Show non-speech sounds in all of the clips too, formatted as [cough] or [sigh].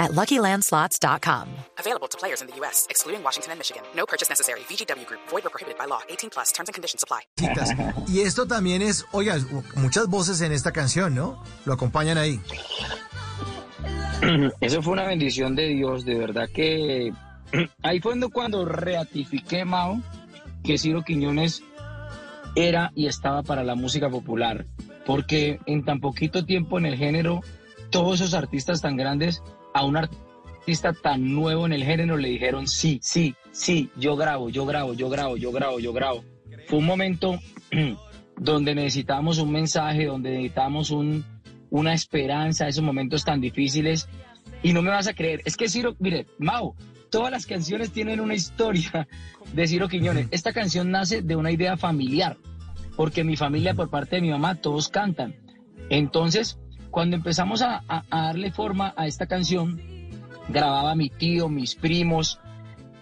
at LuckyLandSlots.com. Available to players in the U.S., excluding Washington and Michigan. No purchase necessary. VGW Group. Void or prohibited by law. 18 plus. Terms and conditions apply. Y esto también es, oiga, muchas voces en esta canción, ¿no? Lo acompañan ahí. [clears throat] Eso fue una bendición de Dios, de verdad que [clears throat] ahí fue cuando ratifiqué, Mao, que Ciro Quiñones era y estaba para la música popular, porque en tan poquito tiempo en el género, todos esos artistas tan grandes, a un artista tan nuevo en el género le dijeron sí, sí, sí, yo grabo, yo grabo, yo grabo, yo grabo, yo grabo. Fue un momento [clears throat] donde necesitábamos un mensaje, donde necesitábamos un, una esperanza, esos momentos tan difíciles. Y no me vas a creer, es que Ciro, mire, Mau, todas las canciones tienen una historia [laughs] de Ciro Quiñones. Esta canción nace de una idea familiar, porque mi familia por parte de mi mamá todos cantan. Entonces, cuando empezamos a, a, a darle forma a esta canción, grababa mi tío, mis primos.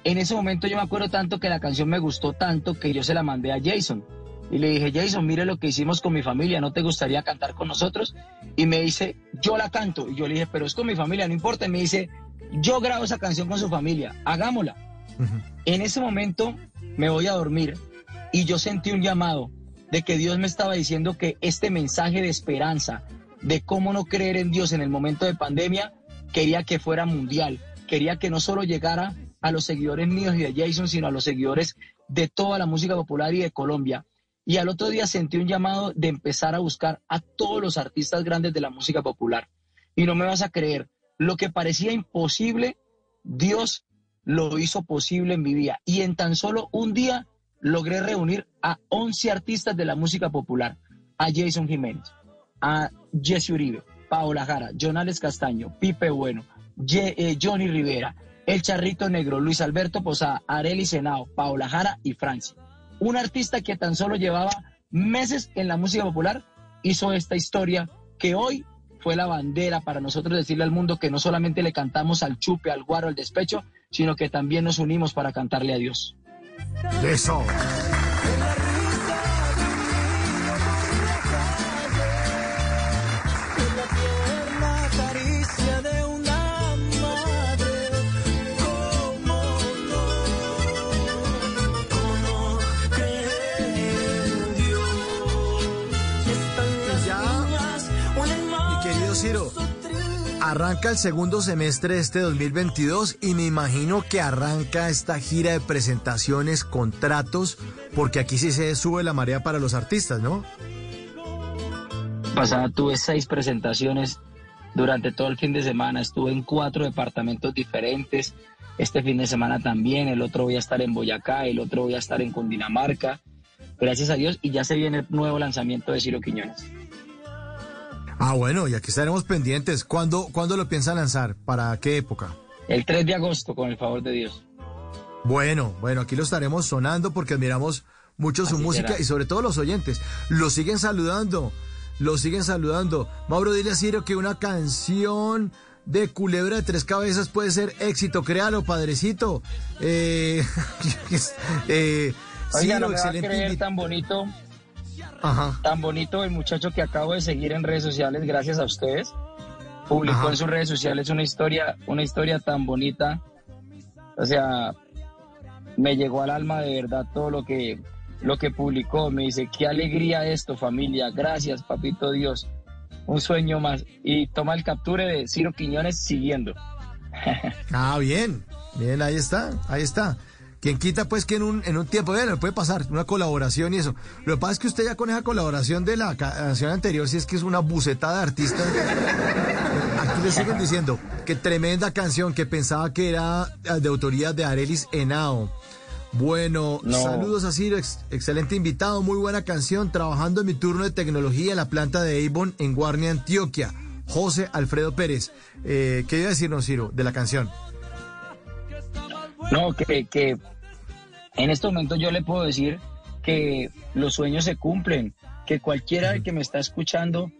En ese momento yo me acuerdo tanto que la canción me gustó tanto que yo se la mandé a Jason. Y le dije, Jason, mire lo que hicimos con mi familia, ¿no te gustaría cantar con nosotros? Y me dice, yo la canto. Y yo le dije, pero es con mi familia, no importa. Y me dice, yo grabo esa canción con su familia, hagámosla. En ese momento me voy a dormir y yo sentí un llamado de que Dios me estaba diciendo que este mensaje de esperanza, de cómo no creer en Dios en el momento de pandemia, quería que fuera mundial, quería que no solo llegara a los seguidores míos y de Jason, sino a los seguidores de toda la música popular y de Colombia. Y al otro día sentí un llamado de empezar a buscar a todos los artistas grandes de la música popular. Y no me vas a creer, lo que parecía imposible, Dios lo hizo posible en mi vida. Y en tan solo un día logré reunir a 11 artistas de la música popular. A Jason Jiménez, a Jesse Uribe, Paola Jara, Jonales Castaño, Pipe Bueno, eh, Johnny Rivera, El Charrito Negro, Luis Alberto Posada, Areli Senao, Paola Jara y Francia. Un artista que tan solo llevaba meses en la música popular hizo esta historia que hoy fue la bandera para nosotros decirle al mundo que no solamente le cantamos al chupe, al guaro, al despecho, sino que también nos unimos para cantarle a Dios. Eso. Arranca el segundo semestre de este 2022 y me imagino que arranca esta gira de presentaciones, contratos, porque aquí sí se sube la marea para los artistas, ¿no? Pasada tuve seis presentaciones durante todo el fin de semana, estuve en cuatro departamentos diferentes, este fin de semana también, el otro voy a estar en Boyacá, el otro voy a estar en Cundinamarca, gracias a Dios, y ya se viene el nuevo lanzamiento de Ciro Quiñones. Ah, bueno, y aquí estaremos pendientes. ¿Cuándo, ¿Cuándo lo piensa lanzar? ¿Para qué época? El 3 de agosto, con el favor de Dios. Bueno, bueno, aquí lo estaremos sonando porque admiramos mucho su Así música será. y sobre todo los oyentes. Lo siguen saludando, lo siguen saludando. Mauro, dile a Ciro que una canción de Culebra de Tres Cabezas puede ser éxito. Créalo, padrecito. Eh, [laughs] eh, Oiga, Ciro, no me va a creer tan bonito, Ajá. tan bonito el muchacho que acabo de seguir en redes sociales, gracias a ustedes. Publicó Ajá. en sus redes sociales una historia, una historia tan bonita. O sea, me llegó al alma de verdad todo lo que, lo que publicó. Me dice, qué alegría esto, familia. Gracias, papito Dios. Un sueño más. Y toma el capture de Ciro Quiñones siguiendo. [laughs] Ah, bien, bien, ahí está, ahí está. Quien quita, pues, que en un, en un tiempo, bueno, puede pasar, una colaboración y eso. Lo que pasa es que usted ya con esa colaboración de la ca- canción anterior, si es que es una bucetada de artistas. [laughs] Aquí le siguen diciendo que tremenda canción que pensaba que era eh, de autoría de Arelis Henao. Bueno, No. saludos a Ciro, ex- excelente invitado, muy buena canción, trabajando en mi turno de tecnología en la planta de Avon en Guarnia, Antioquia. José Alfredo Pérez. Eh, ¿Qué iba a decirnos, Ciro, de la canción? No, que, que en este momento yo le puedo decir que los sueños se cumplen, que cualquiera que me está escuchando,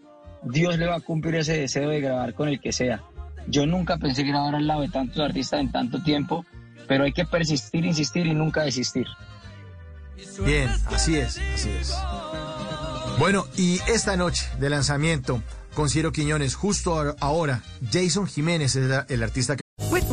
Dios le va a cumplir ese deseo de grabar con el que sea. Yo nunca pensé grabar al lado de tantos artistas en tanto tiempo, pero hay que persistir, insistir y nunca desistir. Bien, así es, así es. Bueno, y esta noche de lanzamiento con Ciro Quiñones, justo ahora, Jason Jiménez es el artista que...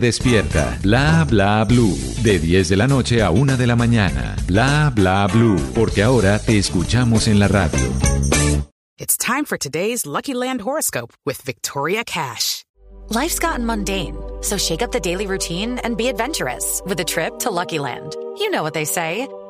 despierta. Bla Bla Blue, de 10 de la noche a 1 de la mañana. Bla Bla Blue, porque ahora te escuchamos en la radio. It's time for today's Lucky Land horoscope with Victoria Cash. Life's gotten mundane, so shake up the daily routine and be adventurous with a trip to Lucky Land. You know what they say.